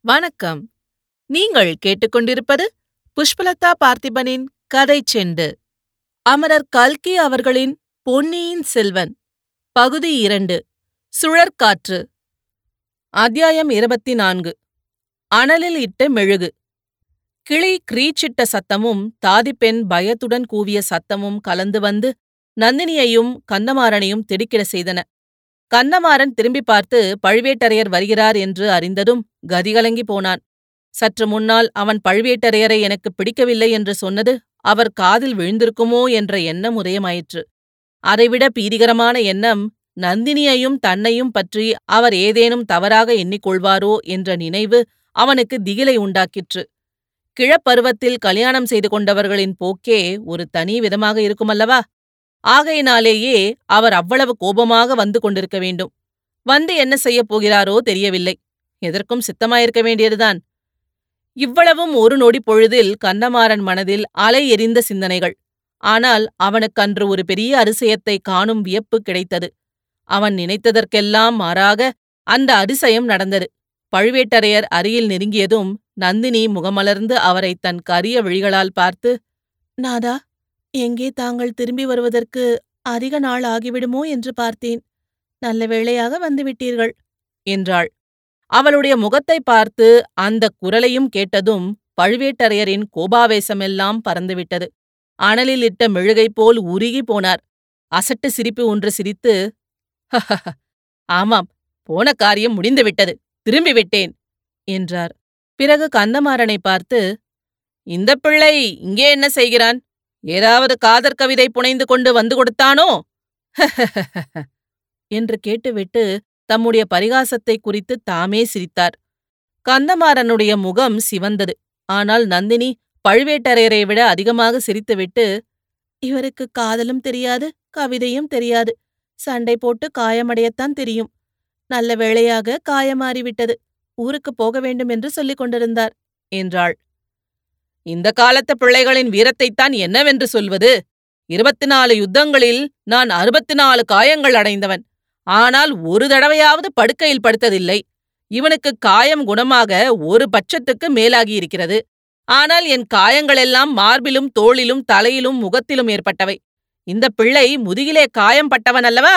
வணக்கம். நீங்கள் கேட்டுக்கொண்டிருப்பது புஷ்பலதா பார்த்திபனின் கதை செண்டு. அமரர் கல்கி அவர்களின் பொன்னியின் செல்வன். பகுதி இரண்டு. சுழற்காற்று. அத்தியாயம் இருபத்தி நான்கு அனலில் இட்ட மெழுகு. கிளி கிரீச்சிட்ட சத்தமும் தாதிப்பெண் பயத்துடன் கூவிய சத்தமும் கலந்து வந்து நந்தினியையும் கந்தமாறனையும் திடுக்கிட செய்தன. கண்ணமாறன் திரும்பி பார்த்து பழுவேட்டரையர் வருகிறார் என்று அறிந்ததும் கதிகலங்கி போனான். சற்று முன்னால் அவன் பழுவேட்டரையரை எனக்கு பிடிக்கவில்லை என்று சொன்னது அவர் காதில் விழுந்திருக்குமோ என்ற எண்ணம் உதயமாயிற்று. அதைவிட பீதிகரமான எண்ணம் நந்தினியையும் தன்னையும் பற்றி அவர் ஏதேனும் தவறாக எண்ணிக்கொள்வாரோ என்ற நினைவு அவனுக்கு திகிலை உண்டாக்கிற்று. கிழப்பருவத்தில் கல்யாணம் செய்து கொண்டவர்களின் போக்கே ஒரு தனி விதமாக இருக்குமல்லவா? ஆகையினாலேயே அவர் அவ்வளவு கோபமாக வந்து கொண்டிருக்க வேண்டும். வந்து என்ன செய்யப் போகிறாரோ தெரியவில்லை. எதற்கும் சித்தமாயிருக்க வேண்டியதுதான். இவ்வளவும் ஒரு நொடி பொழுதில் கந்தமாறன் மனதில் அலை எறிந்த சிந்தனைகள். ஆனால் அவனுக்கன்று ஒரு பெரிய அரிசயத்தை காணும் வியப்பு கிடைத்தது. அவன் நினைத்ததற்கெல்லாம் மாறாக அந்த அரிசயம் நடந்தது. பழுவேட்டரையர் அருகில் நெருங்கியதும் நந்தினி முகமலர்ந்து அவரை தன் கரிய விழிகளால் பார்த்து நாதா எங்கே தாங்கள் திரும்பி வருவதற்கு அதிக நாள் ஆகிவிடுமோ என்று பார்த்தேன். நல்ல வேளையாக வந்துவிட்டீர்கள் என்றாள். அவளுடைய முகத்தை பார்த்து அந்த குரலையும் கேட்டதும் பழுவேட்டரையரின் கோபாவேசமெல்லாம் பறந்துவிட்டது. அனலில் இட்ட மெழுகை போல் உருகி போனார். அசட்டு சிரிப்பு ஒன்று சிரித்து ஆமாம் போன காரியம் முடிந்துவிட்டது திரும்பிவிட்டேன் என்றார். பிறகு கந்தமாறனை பார்த்து இந்த பிள்ளை இங்கே என்ன செய்கிறான்? ஏதாவது காதற் கவிதை புனைந்து கொண்டு வந்து கொடுத்தானோ? என்று கேட்டுவிட்டு தம்முடைய பரிகாசத்தை குறித்து தாமே சிரித்தார். கந்தமாறனுடைய முகம் சிவந்தது. ஆனால் நந்தினி பழுவேட்டரையரை விட அதிகமாக சிரித்துவிட்டு இவருக்கு காதலும் தெரியாது கவிதையும் தெரியாது. சண்டை போட்டு காயமடையத்தான் தெரியும். நல்ல வேளையாக காயமாறிவிட்டது. ஊருக்கு போக வேண்டும் என்று சொல்லிக் கொண்டிருந்தார் என்றாள். இந்த காலத்து பிள்ளைகளின் வீரத்தைத்தான் என்னவென்று சொல்வது? இருபத்தி நாலு யுத்தங்களில் நான் அறுபத்தி நாலு காயங்கள் அடைந்தவன். ஆனால் ஒரு தடவையாவது படுக்கையில் படுத்ததில்லை. இவனுக்கு காயம் குணமாக ஒரு பட்சத்துக்கு மேலாகியிருக்கிறது ஆனால் என் காயங்களெல்லாம் மார்பிலும் தோளிலும் தலையிலும் முகத்திலும் ஏற்பட்டவை. இந்த பிள்ளை முதுகிலே காயம் பட்டவன் அல்லவா?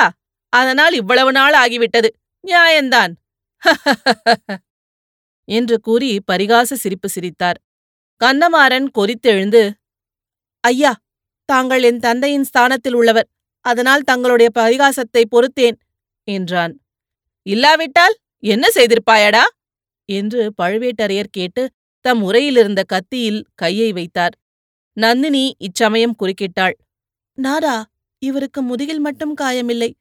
அதனால் இவ்வளவு நாள் ஆகிவிட்டது. நியாயந்தான். என்று கூறி பரிகாச சிரிப்பு சிரித்தார். கந்தமாறன் கொதித்தெழுந்து ஐயா தாங்கள் என் தந்தையின் ஸ்தானத்தில் உள்ளவர். அதனால் தங்களுடைய பரிகாசத்தை பொறுத்தேன் என்றான். இல்லாவிட்டால் என்ன செய்திருப்பாயடா? என்று பழுவேட்டரையர் கேட்டு தம் உரையிலிருந்த கத்தியில் கையை வைத்தார். நந்தினி இச்சமயம் குறுக்கிட்டாள். நாரா இவருக்கு முதுகில் மட்டும் காயமில்லை.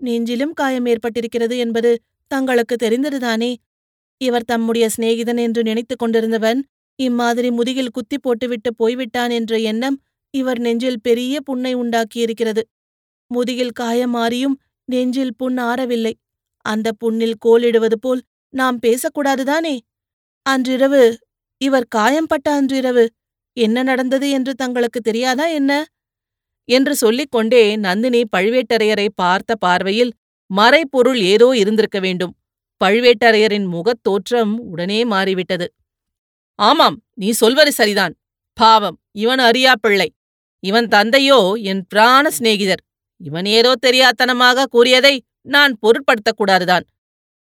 நெஞ்சிலும் காயம் ஏற்பட்டிருக்கிறது என்பது தங்களுக்கு தெரிந்ததுதானே? இவர் தம்முடைய சிநேகிதன் என்று நினைத்துக் கொண்டிருந்தவன் இம்மாதிரி முதுகில் குத்தி போட்டுவிட்டு போய்விட்டான் என்ற எண்ணம் இவர் நெஞ்சில் பெரிய புண்ணை உண்டாக்கியிருக்கிறது. முதுகில் காயம் மாறியும் நெஞ்சில் புண் ஆறவில்லை. அந்த புண்ணில் கோலிடுவது போல் நாம் பேசக்கூடாதுதானே? அன்றிரவு இவர் காயம்பட்ட அன்றிரவு என்ன நடந்தது என்று தங்களுக்கு தெரியாதா என்ன? என்று சொல்லிக் கொண்டே நந்தினி பழுவேட்டரையரை பார்த்த பார்வையில் மறைப்பொருள் ஏதோ இருந்திருக்க வேண்டும். பழுவேட்டரையரின் முகத் தோற்றம் உடனே மாறிவிட்டது. ஆமாம் நீ சொல்வது சரிதான். பாவம் இவன் அறியா பிள்ளை. இவன் தந்தையோ என் பிராண சிநேகிதர். இவன் ஏதோ தெரியாத்தனமாக கூறியதை நான் பொருட்படுத்தக்கூடாதுதான்.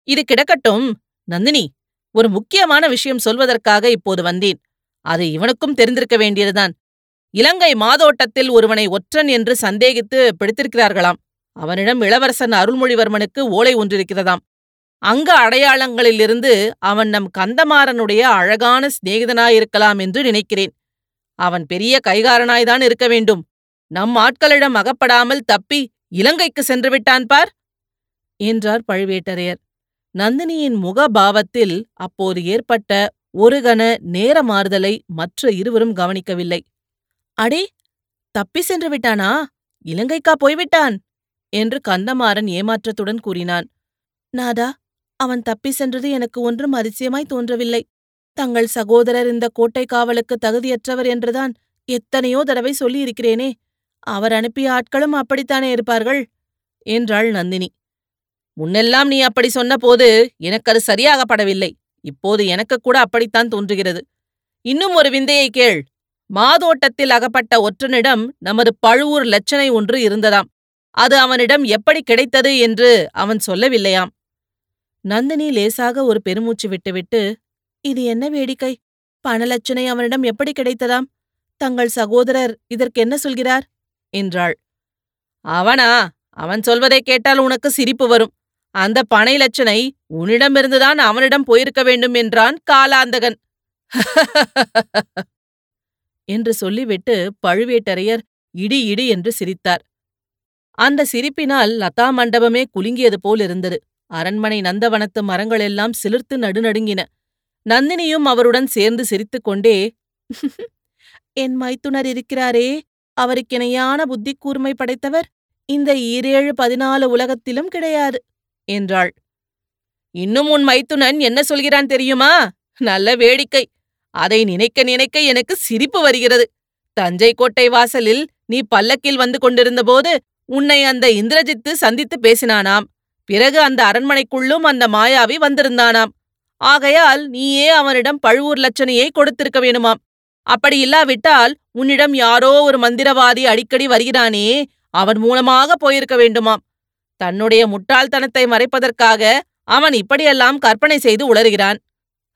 இது கிடக்கட்டும் நந்தினி ஒரு முக்கியமான விஷயம் சொல்வதற்காக இப்போது வந்தேன். அது இவனுக்கும் தெரிந்திருக்க வேண்டியதுதான். இலங்கை மாதோட்டத்தில் ஒருவனை ஒற்றன் என்று சந்தேகித்து பிடித்திருக்கிறார்களாம். அவனிடம் இளவரசன் அருள்மொழிவர்மனுக்கு ஓலை ஒன்றிருக்கிறதாம். அங்க அடையாளங்களிலிருந்து அவன் நம் கந்தமாறனுடைய அழகான சிநேகிதனாயிருக்கலாம் என்று நினைக்கிறேன். அவன் பெரிய கைகாரனாய்தான் இருக்க வேண்டும். நம் ஆட்களிடம் அகப்படாமல் தப்பி இலங்கைக்கு சென்று விட்டான் பார்? என்றார் பழுவேட்டரையர். நந்தினியின் முகபாவத்தில் அப்போது ஏற்பட்ட ஒரு கண நேர மாறுதலை மற்ற இருவரும் கவனிக்கவில்லை. அடே தப்பி சென்று விட்டானா? இலங்கைக்கா போய்விட்டான்? என்று கந்தமாறன் ஏமாற்றத்துடன் கூறினான். நாதா அவன் தப்பி சென்றது எனக்கு ஒன்றும் அதிசயமாய் தோன்றவில்லை. தங்கள் சகோதரர் இந்த கோட்டை காவலுக்கு தகுதியற்றவர் என்றுதான் எத்தனையோ தடவை சொல்லியிருக்கிறேனே. அவர் அனுப்பிய ஆட்களும் அப்படித்தானே இருப்பார்கள்? என்றாள் நந்தினி. முன்னெல்லாம் நீ அப்படி சொன்னபோது எனக்கு அது சரியாகப்படவில்லை. இப்போது எனக்கு கூட அப்படித்தான் தோன்றுகிறது. இன்னும் ஒரு விந்தையை கேள். மாதோட்டத்தில் அகப்பட்ட ஒற்றனிடம் நமது பழுவூர் லட்சணை ஒன்று இருந்ததாம். அது அவனிடம் எப்படி கிடைத்தது என்று அவன் சொல்லவில்லையாம். நந்தினி லேசாக ஒரு பெருமூச்சு விட்டுவிட்டு இது என்ன வேடிக்கை? பணலட்சணை அவனிடம் எப்படி கிடைத்ததாம்? தங்கள் சகோதரர் இதற்கென்ன சொல்கிறார்? என்றாள். அவனா? அவன் சொல்வதை கேட்டால் உனக்கு சிரிப்பு வரும். அந்த பனை லட்சணை உன்னிடமிருந்துதான் அவனிடம் போயிருக்க வேண்டும் என்றான் காலாந்தகன். என்று சொல்லிவிட்டு பழுவேட்டரையர் இடி இடி என்று சிரித்தார். அந்த சிரிப்பினால் லதா மண்டபமே குலுங்கியது போல் இருந்தது அரண்மனை நந்தவனத்து மரங்களெல்லாம் சிலிர்த்து நடுநடுங்கின. நந்தினியும் அவருடன் சேர்ந்து சிரித்துக்கொண்டே என் மைத்துனர் இருக்கிறாரே அவருக்கிணையான புத்தி கூர்மை படைத்தவர் இந்த ஈரேழு பதினாலு உலகத்திலும் கிடையாது என்றாள். இன்னும் உன் மைத்துனன் என்ன சொல்கிறான் தெரியுமா? நல்ல வேடிக்கை. அதை நினைக்க நினைக்க எனக்கு சிரிப்பு வருகிறது. தஞ்சை கோட்டை வாசலில் நீ பல்லக்கில் வந்து கொண்டிருந்தபோது உன்னை அந்த இந்திரஜித்து சந்தித்து பேசினானாம். பிறகு அந்த அரண்மனைக்குள்ளும் அந்த மாயாவி வந்திருந்தானாம். ஆகையால் நீயே அவனிடம் பழுவூர் லட்சணையை கொடுத்திருக்க வேணுமாம். அப்படி இல்லாவிட்டால் உன்னிடம் யாரோ ஒரு மந்திரவாதி அடிக்கடி வருகிறானே அவன் மூலமாக போயிருக்க வேண்டுமாம். தன்னுடைய முட்டாள்தனத்தை மறைப்பதற்காக அவன் இப்படியெல்லாம் கற்பனை செய்து உளறுகிறான்.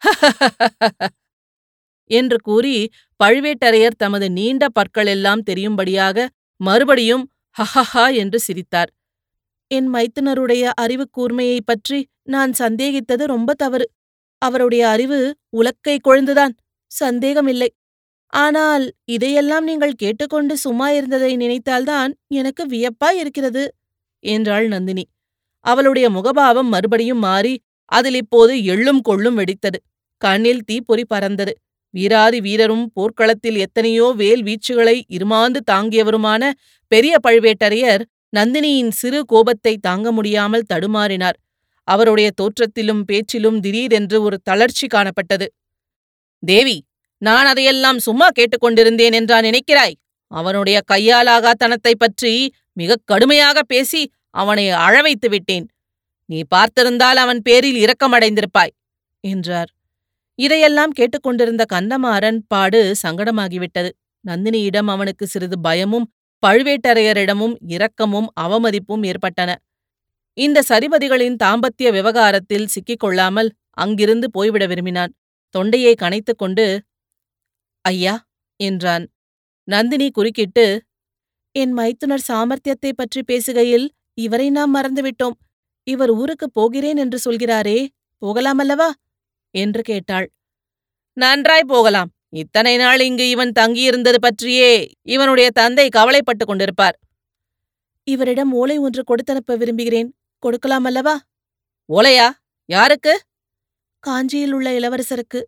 என்று கூறி பழுவேட்டரையர் தமது நீண்ட பற்களெல்லாம் தெரியும்படியாக மறுபடியும் ஹஹஹா என்று சிரித்தார். என் மைத்துனருடைய அறிவு கூர்மையைப் பற்றி நான் சந்தேகித்தது ரொம்ப தவறு. அவருடைய அறிவு உலக்கை கொழுந்துதான். சந்தேகமில்லை. ஆனால் இதையெல்லாம் நீங்கள் கேட்டுக்கொண்டு சும்மா இருந்ததை நினைத்தால்தான் எனக்கு வியப்பாய் இருக்கிறது என்றாள் நந்தினி. அவளுடைய முகபாவம் மறுபடியும் மாறி அதில் இப்போது எள்ளும் கொள்ளும் வெடித்தது. கண்ணில் தீப்பொறி பறந்தது. வீராதி வீரரும் போர்க்களத்தில் எத்தனையோ வேல் வீச்சுகளை இருமாந்து தாங்கியவருமான பெரிய பழுவேட்டரையர் நந்தினியின் சிறு கோபத்தை தாங்க முடியாமல் தடுமாறினார். அவருடைய தோற்றத்திலும் பேச்சிலும் திடீரென்று ஒரு தளர்ச்சி காணப்பட்டது. தேவி நான் அதையெல்லாம் சும்மா கேட்டுக்கொண்டிருந்தேன் என்றா நினைக்கிறாய்? அவனுடைய கையாலாகாத்தனத்தைப் பற்றி மிகக் கடுமையாக பேசி அவனை அழவைத்து விட்டேன். நீ பார்த்திருந்தால் அவன் பேரில் இரக்கமடைந்திருப்பாய் என்றார். இதையெல்லாம் கேட்டுக்கொண்டிருந்த கந்தமாறன் பாடு சங்கடமாகிவிட்டது. நந்தினியிடம் அவனுக்கு சிறிது பயமும் பழுவேட்டரையரிடமும் இரக்கமும் அவமதிப்பும் ஏற்பட்டன. இந்த சரிபதிகளின் தாம்பத்திய விவகாரத்தில் சிக்கிக் கொள்ளாமல் அங்கிருந்து போய்விட விரும்பினான். தொண்டையை கனைத்துக் கொண்டு ஐயா என்றான். நந்தினி குறுக்கிட்டு என் மைத்துனர் சாமர்த்தியத்தைப் பற்றி பேசுகையில் இவரை நாம் மறந்துவிட்டோம். இவர் ஊருக்குப் போகிறேன் என்று சொல்கிறாரே போகலாமல்லவா? என்று கேட்டாள். நன்றாய் போகலாம். இத்தனை நாள் இங்கு இவன் தங்கியிருந்தது பற்றியே இவனுடைய தந்தை கவலைப்பட்டுக் கொண்டிருப்பார். இவரிடம் ஓலை ஒன்று கொடுத்தனுப்ப விரும்புகிறேன். கொடுக்கலாமல்லவா ஓலையா? யாருக்கு? காஞ்சியில் உள்ள இளவரசருக்கு.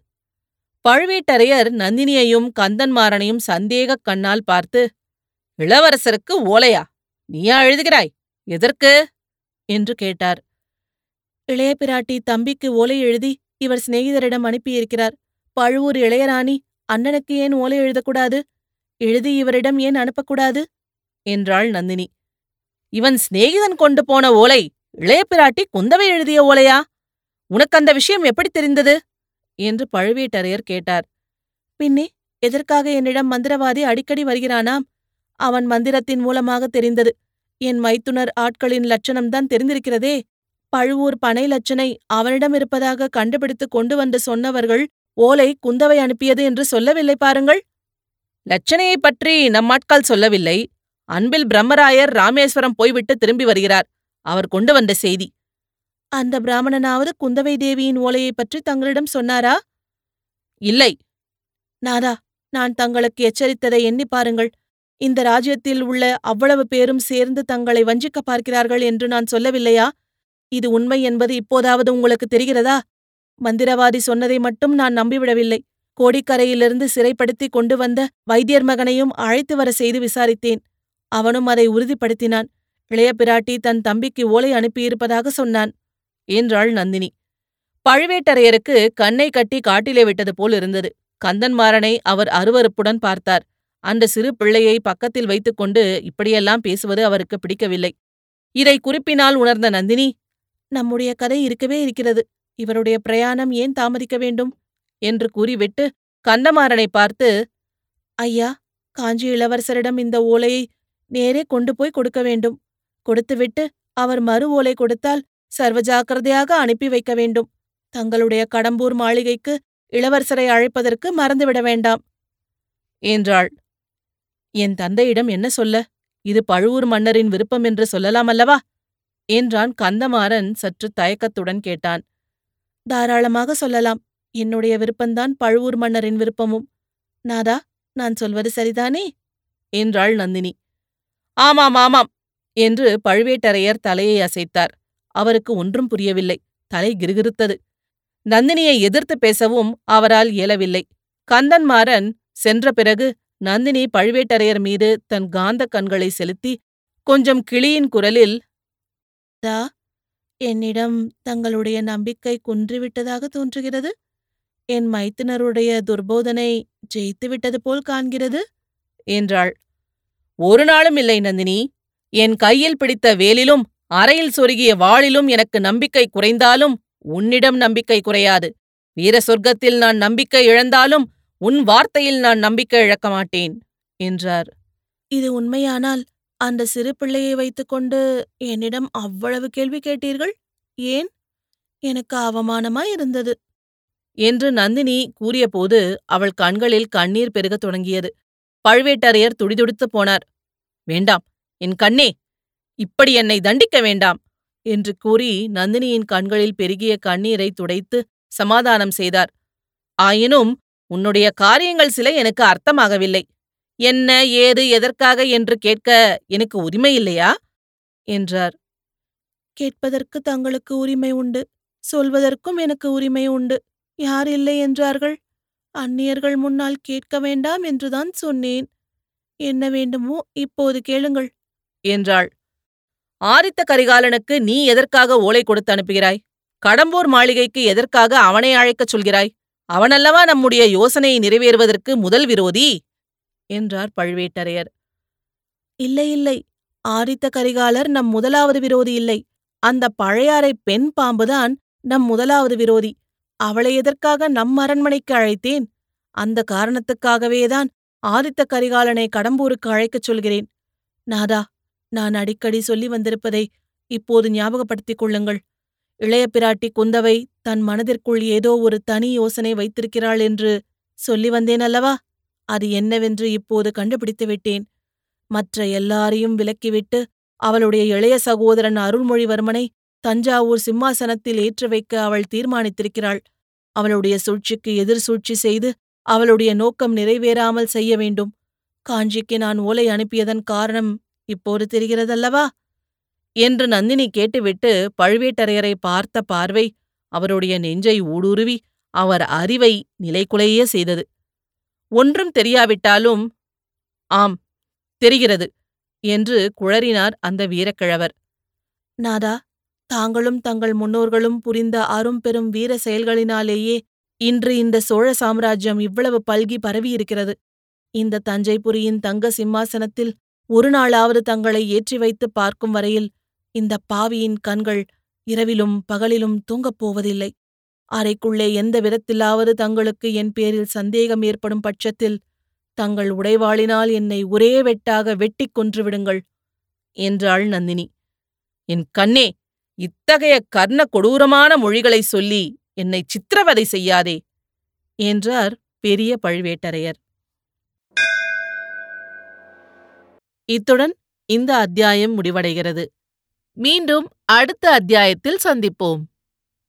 பழுவேட்டரையர் நந்தினியையும் கந்தன்மாறனையும் சந்தேகக் கண்ணால் பார்த்து இளவரசருக்கு ஓலையா? நீயா எழுதுகிறாய்? எதற்கு? என்று கேட்டார். இளைய பிராட்டி தம்பிக்கு ஓலை எழுதி இவர் சிநேகிதரிடம் அனுப்பியிருக்கிறார். பழுவூர் இளையராணி அண்ணனுக்கு ஏன் ஓலை எழுதக்கூடாது? எழுதி இவரிடம் ஏன் அனுப்பக்கூடாது? என்றாள் நந்தினி. இவன் சிநேகிதன் கொண்டு போன ஓலை இளைய பிராட்டி குந்தவை எழுதிய ஓலையா? உனக்கு அந்த விஷயம் எப்படி தெரிந்தது? என்று பழுவேட்டரையர் கேட்டார். பின்னே எதற்காக என்னிடம் மந்திரவாதி அடிக்கடி வருகிறானாம்? அவன் மந்திரத்தின் மூலமாக தெரிந்தது. என் மைத்துனர் ஆட்களின் லட்சணம்தான் தெரிந்திருக்கிறதே. பழுவூர் பனை லட்சனை அவனிடம் இருப்பதாக கண்டுபிடித்து கொண்டு வந்து சொன்னவர்கள் ஓலை குந்தவை அனுப்பியது என்று சொல்லவில்லை பாருங்கள். லட்சணையைப் பற்றி நம்மாட்கள் சொல்லவில்லை. அன்பில் பிரம்மராயர் ராமேஸ்வரம் போய்விட்டு திரும்பி வருகிறார். அவர் கொண்டு வந்த செய்தி. அந்த பிராமணனாவது குந்தவை தேவியின் ஓலையைப் பற்றி தங்களிடம் சொன்னாரா? இல்லை. நாதா நான் தங்களுக்கு எச்சரித்ததை எண்ணி பாருங்கள். இந்த ராஜ்யத்தில் உள்ள அவ்வளவு பேரும் சேர்ந்து தங்களை வஞ்சிக்க பார்க்கிறார்கள் என்று நான் சொல்லவில்லையா? இது உண்மை என்பது இப்போதாவது உங்களுக்கு தெரிகிறதா? மந்திரவாதி சொன்னதை மட்டும் நான் நம்பிவிடவில்லை. கோடிக்கரையிலிருந்து சிறைப்படுத்தி கொண்டு வந்த வைத்தியர் மகனையும் அழைத்து வர செய்து விசாரித்தேன். அவனும் அதை உறுதிப்படுத்தினான். இளைய பிராட்டி தன் தம்பிக்கு ஓலை அனுப்பியிருப்பதாக சொன்னான். என்றாள் நந்தினி. பழுவேட்டரையருக்கு கண்ணை கட்டி காட்டிலே விட்டது போல் இருந்தது. கந்தன்மாறனை அவர் அருவருப்புடன் பார்த்தார். அந்த சிறு பிள்ளையை பக்கத்தில் வைத்துக்கொண்டு இப்படியெல்லாம் பேசுவது அவருக்கு பிடிக்கவில்லை. இதை குறிப்பினால் உணர்ந்த நந்தினி நம்முடைய கதை இருக்கவே இருக்கிறது. இவருடைய பிரயாணம் ஏன் தாமதிக்க வேண்டும்? என்று கூறிவிட்டு கந்தமாறனை பார்த்து ஐயா காஞ்சி இளவரசரிடம் இந்த ஓலையை நேரே கொண்டு போய் கொடுக்க வேண்டும். கொடுத்துவிட்டு அவர் மறு ஓலை கொடுத்தால் சர்வ ஜாக்கிரதையாக அனுப்பி வைக்க வேண்டும். தங்களுடைய கடம்பூர் மாளிகைக்கு இளவரசரை அழைப்பதற்கு மறந்துவிட வேண்டாம். என்றாள். என் தந்தையிடம் என்ன சொல்ல? இது பழுவூர் மன்னரின் விருப்பம் என்று சொல்லலாம் அல்லவா என்றான் கந்தமாறன் சற்று தயக்கத்துடன் கேட்டான். தாராளமாக சொல்லலாம். என்னுடைய விருப்பந்தான் பழுவூர் மன்னரின் விருப்பமும். நாதா நான் சொல்வது சரிதானே? என்றாள் நந்தினி. ஆமாம் ஆமாம் என்று பழுவேட்டரையர் தலையை அசைத்தார். அவருக்கு ஒன்றும் புரியவில்லை. தலை கிருகிருத்தது. நந்தினியை எதிர்த்து பேசவும் அவரால் இயலவில்லை. கந்தன்மாறன் சென்ற பிறகு நந்தினி பழுவேட்டரையர் மீது தன் காந்த கண்களை செலுத்தி கொஞ்சம் கிளியின் குரலில் தா என்னிடம் தங்களுடைய நம்பிக்கை குன்றிவிட்டதாக தோன்றுகிறது. என் மைத்தினருடைய துர்போதனை ஜெயித்துவிட்டது போல் காண்கிறது என்றாள். ஒரு நாளும் இல்லை நந்தினி. என் கையில் பிடித்த வேலிலும் அறையில் சொருகிய வாளிலும் எனக்கு நம்பிக்கை குறைந்தாலும் உன்னிடம் நம்பிக்கை குறையாது. வீர சொர்க்கத்தில் நான் நம்பிக்கை இழந்தாலும் உன் வார்த்தையில் நான் நம்பிக்கை இழக்க மாட்டேன் என்றார். இது உண்மையானால் அந்த சிறு பிள்ளையை வைத்துக்கொண்டு என்னிடம் அவ்வளவு கேள்வி கேட்டீர்கள்? ஏன்? எனக்கு அவமானமாய் இருந்தது. என்று நந்தினி கூறியபோது அவள் கண்களில் கண்ணீர் பெருகத் தொடங்கியது. பழுவேட்டரையர் துடிதுடித்துப் போனார். வேண்டாம் என் கண்ணே இப்படி என்னை தண்டிக்க வேண்டாம் என்று கூறி நந்தினியின் கண்களில் பெருகிய கண்ணீரை துடைத்து சமாதானம் செய்தார். ஆயினும் உன்னுடைய காரியங்கள் சில எனக்கு அர்த்தமாகவில்லை. என்ன ஏது எதற்காக என்று கேட்க எனக்கு உரிமை இல்லையா? என்றார். கேட்பதற்கு தங்களுக்கு உரிமை உண்டு. சொல்வதற்கும் எனக்கு உரிமை உண்டு. யார் இல்லை என்றார்கள்? அந்நியர்கள் முன்னால் கேட்க வேண்டாம் என்றுதான் சொன்னேன். என்ன வேண்டுமோ இப்போது கேளுங்கள். என்றாள். ஆரித்த கரிகாலனுக்கு நீ எதற்காக ஓலை கொடுத்து அனுப்புகிறாய்? கடம்பூர் மாளிகைக்கு எதற்காக அவனை அழைக்கச் சொல்கிறாய்? அவனல்லவா நம்முடைய யோசனையை நிறைவேறுவதற்கு முதல் விரோதி? என்றார் பழுவேட்டரையர். இல்லை இல்லை. ஆரித்த கரிகாலர் நம் முதலாவது விரோதி இல்லை. அந்த பழையாறை பெண் பாம்புதான் நம் முதலாவது விரோதி. அவளை எதற்காக நம் அரண்மனைக்கு அழைத்தேன்? அந்த காரணத்துக்காகவேதான் ஆதித்த கரிகாலனை கடம்பூருக்கு அழைக்கச் சொல்கிறேன். நாதா நான் அடிக்கடி சொல்லி வந்திருப்பதை இப்போது ஞாபகப்படுத்திக் கொள்ளுங்கள். இளைய பிராட்டி குந்தவை தன் மனதிற்குள் ஏதோ ஒரு தனி யோசனை வைத்திருக்கிறாள் என்று சொல்லி வந்தேன் அல்லவா? அது என்னவென்று இப்போது கண்டுபிடித்து விட்டேன். மற்ற எல்லாரையும் விலக்கிவிட்டு அவளுடைய இளைய சகோதரன் அருள்மொழிவர்மனை தஞ்சாவூர் சிம்மாசனத்தில் ஏற்று வைக்க அவள் தீர்மானித்திருக்கிறாள். அவளுடைய சூழ்ச்சிக்கு எதிர் சூழ்ச்சி செய்து அவளுடைய நோக்கம் நிறைவேறாமல் செய்ய வேண்டும். காஞ்சிக்கு நான் ஓலை அனுப்பியதன் காரணம் இப்போது தெரிகிறதல்லவா? என்று நந்தினி கேட்டுவிட்டு பழுவேட்டரையரை பார்த்த பார்வை அவருடைய நெஞ்சை ஊடுருவி அவர் அறிவை நிலைகுலைய செய்தது. ஒன்றும் தெரியாவிட்டாலும் ஆம் தெரிகிறது என்று குழறினார் அந்த வீரக்கிழவர். நாதா தாங்களும் தங்கள் முன்னோர்களும் புரிந்த அரும்பெரும் வீர செயல்களினாலேயே இன்று இந்த சோழ சாம்ராஜ்யம் இவ்வளவு பல்கி பரவியிருக்கிறது. இந்த தஞ்சைபுரியின் தங்க சிம்மாசனத்தில் ஒரு நாளாவது தங்களை ஏற்றி வைத்து பார்க்கும் வரையில் இந்த பாவியின் கண்கள் இரவிலும் பகலிலும் தூங்கப் போவதில்லை. அறைக்குள்ளே எந்த விதத்திலாவது தங்களுக்கு என் பேரில் சந்தேகம் ஏற்படும் பட்சத்தில் தங்கள் உடைவாளினால் என்னை ஒரே வெட்டாக வெட்டிக் கொன்றுவிடுங்கள் என்றாள் நந்தினி. என் கண்ணே இத்தகைய கர்ண கொடூரமான மொழிகளைச் சொல்லி என்னை சித்திரவதை செய்யாதே என்றார் பெரிய பழுவேட்டரையர். இத்துடன் இந்த அத்தியாயம் முடிவடைகிறது. மீண்டும் அடுத்த அத்தியாயத்தில் சந்திப்போம்.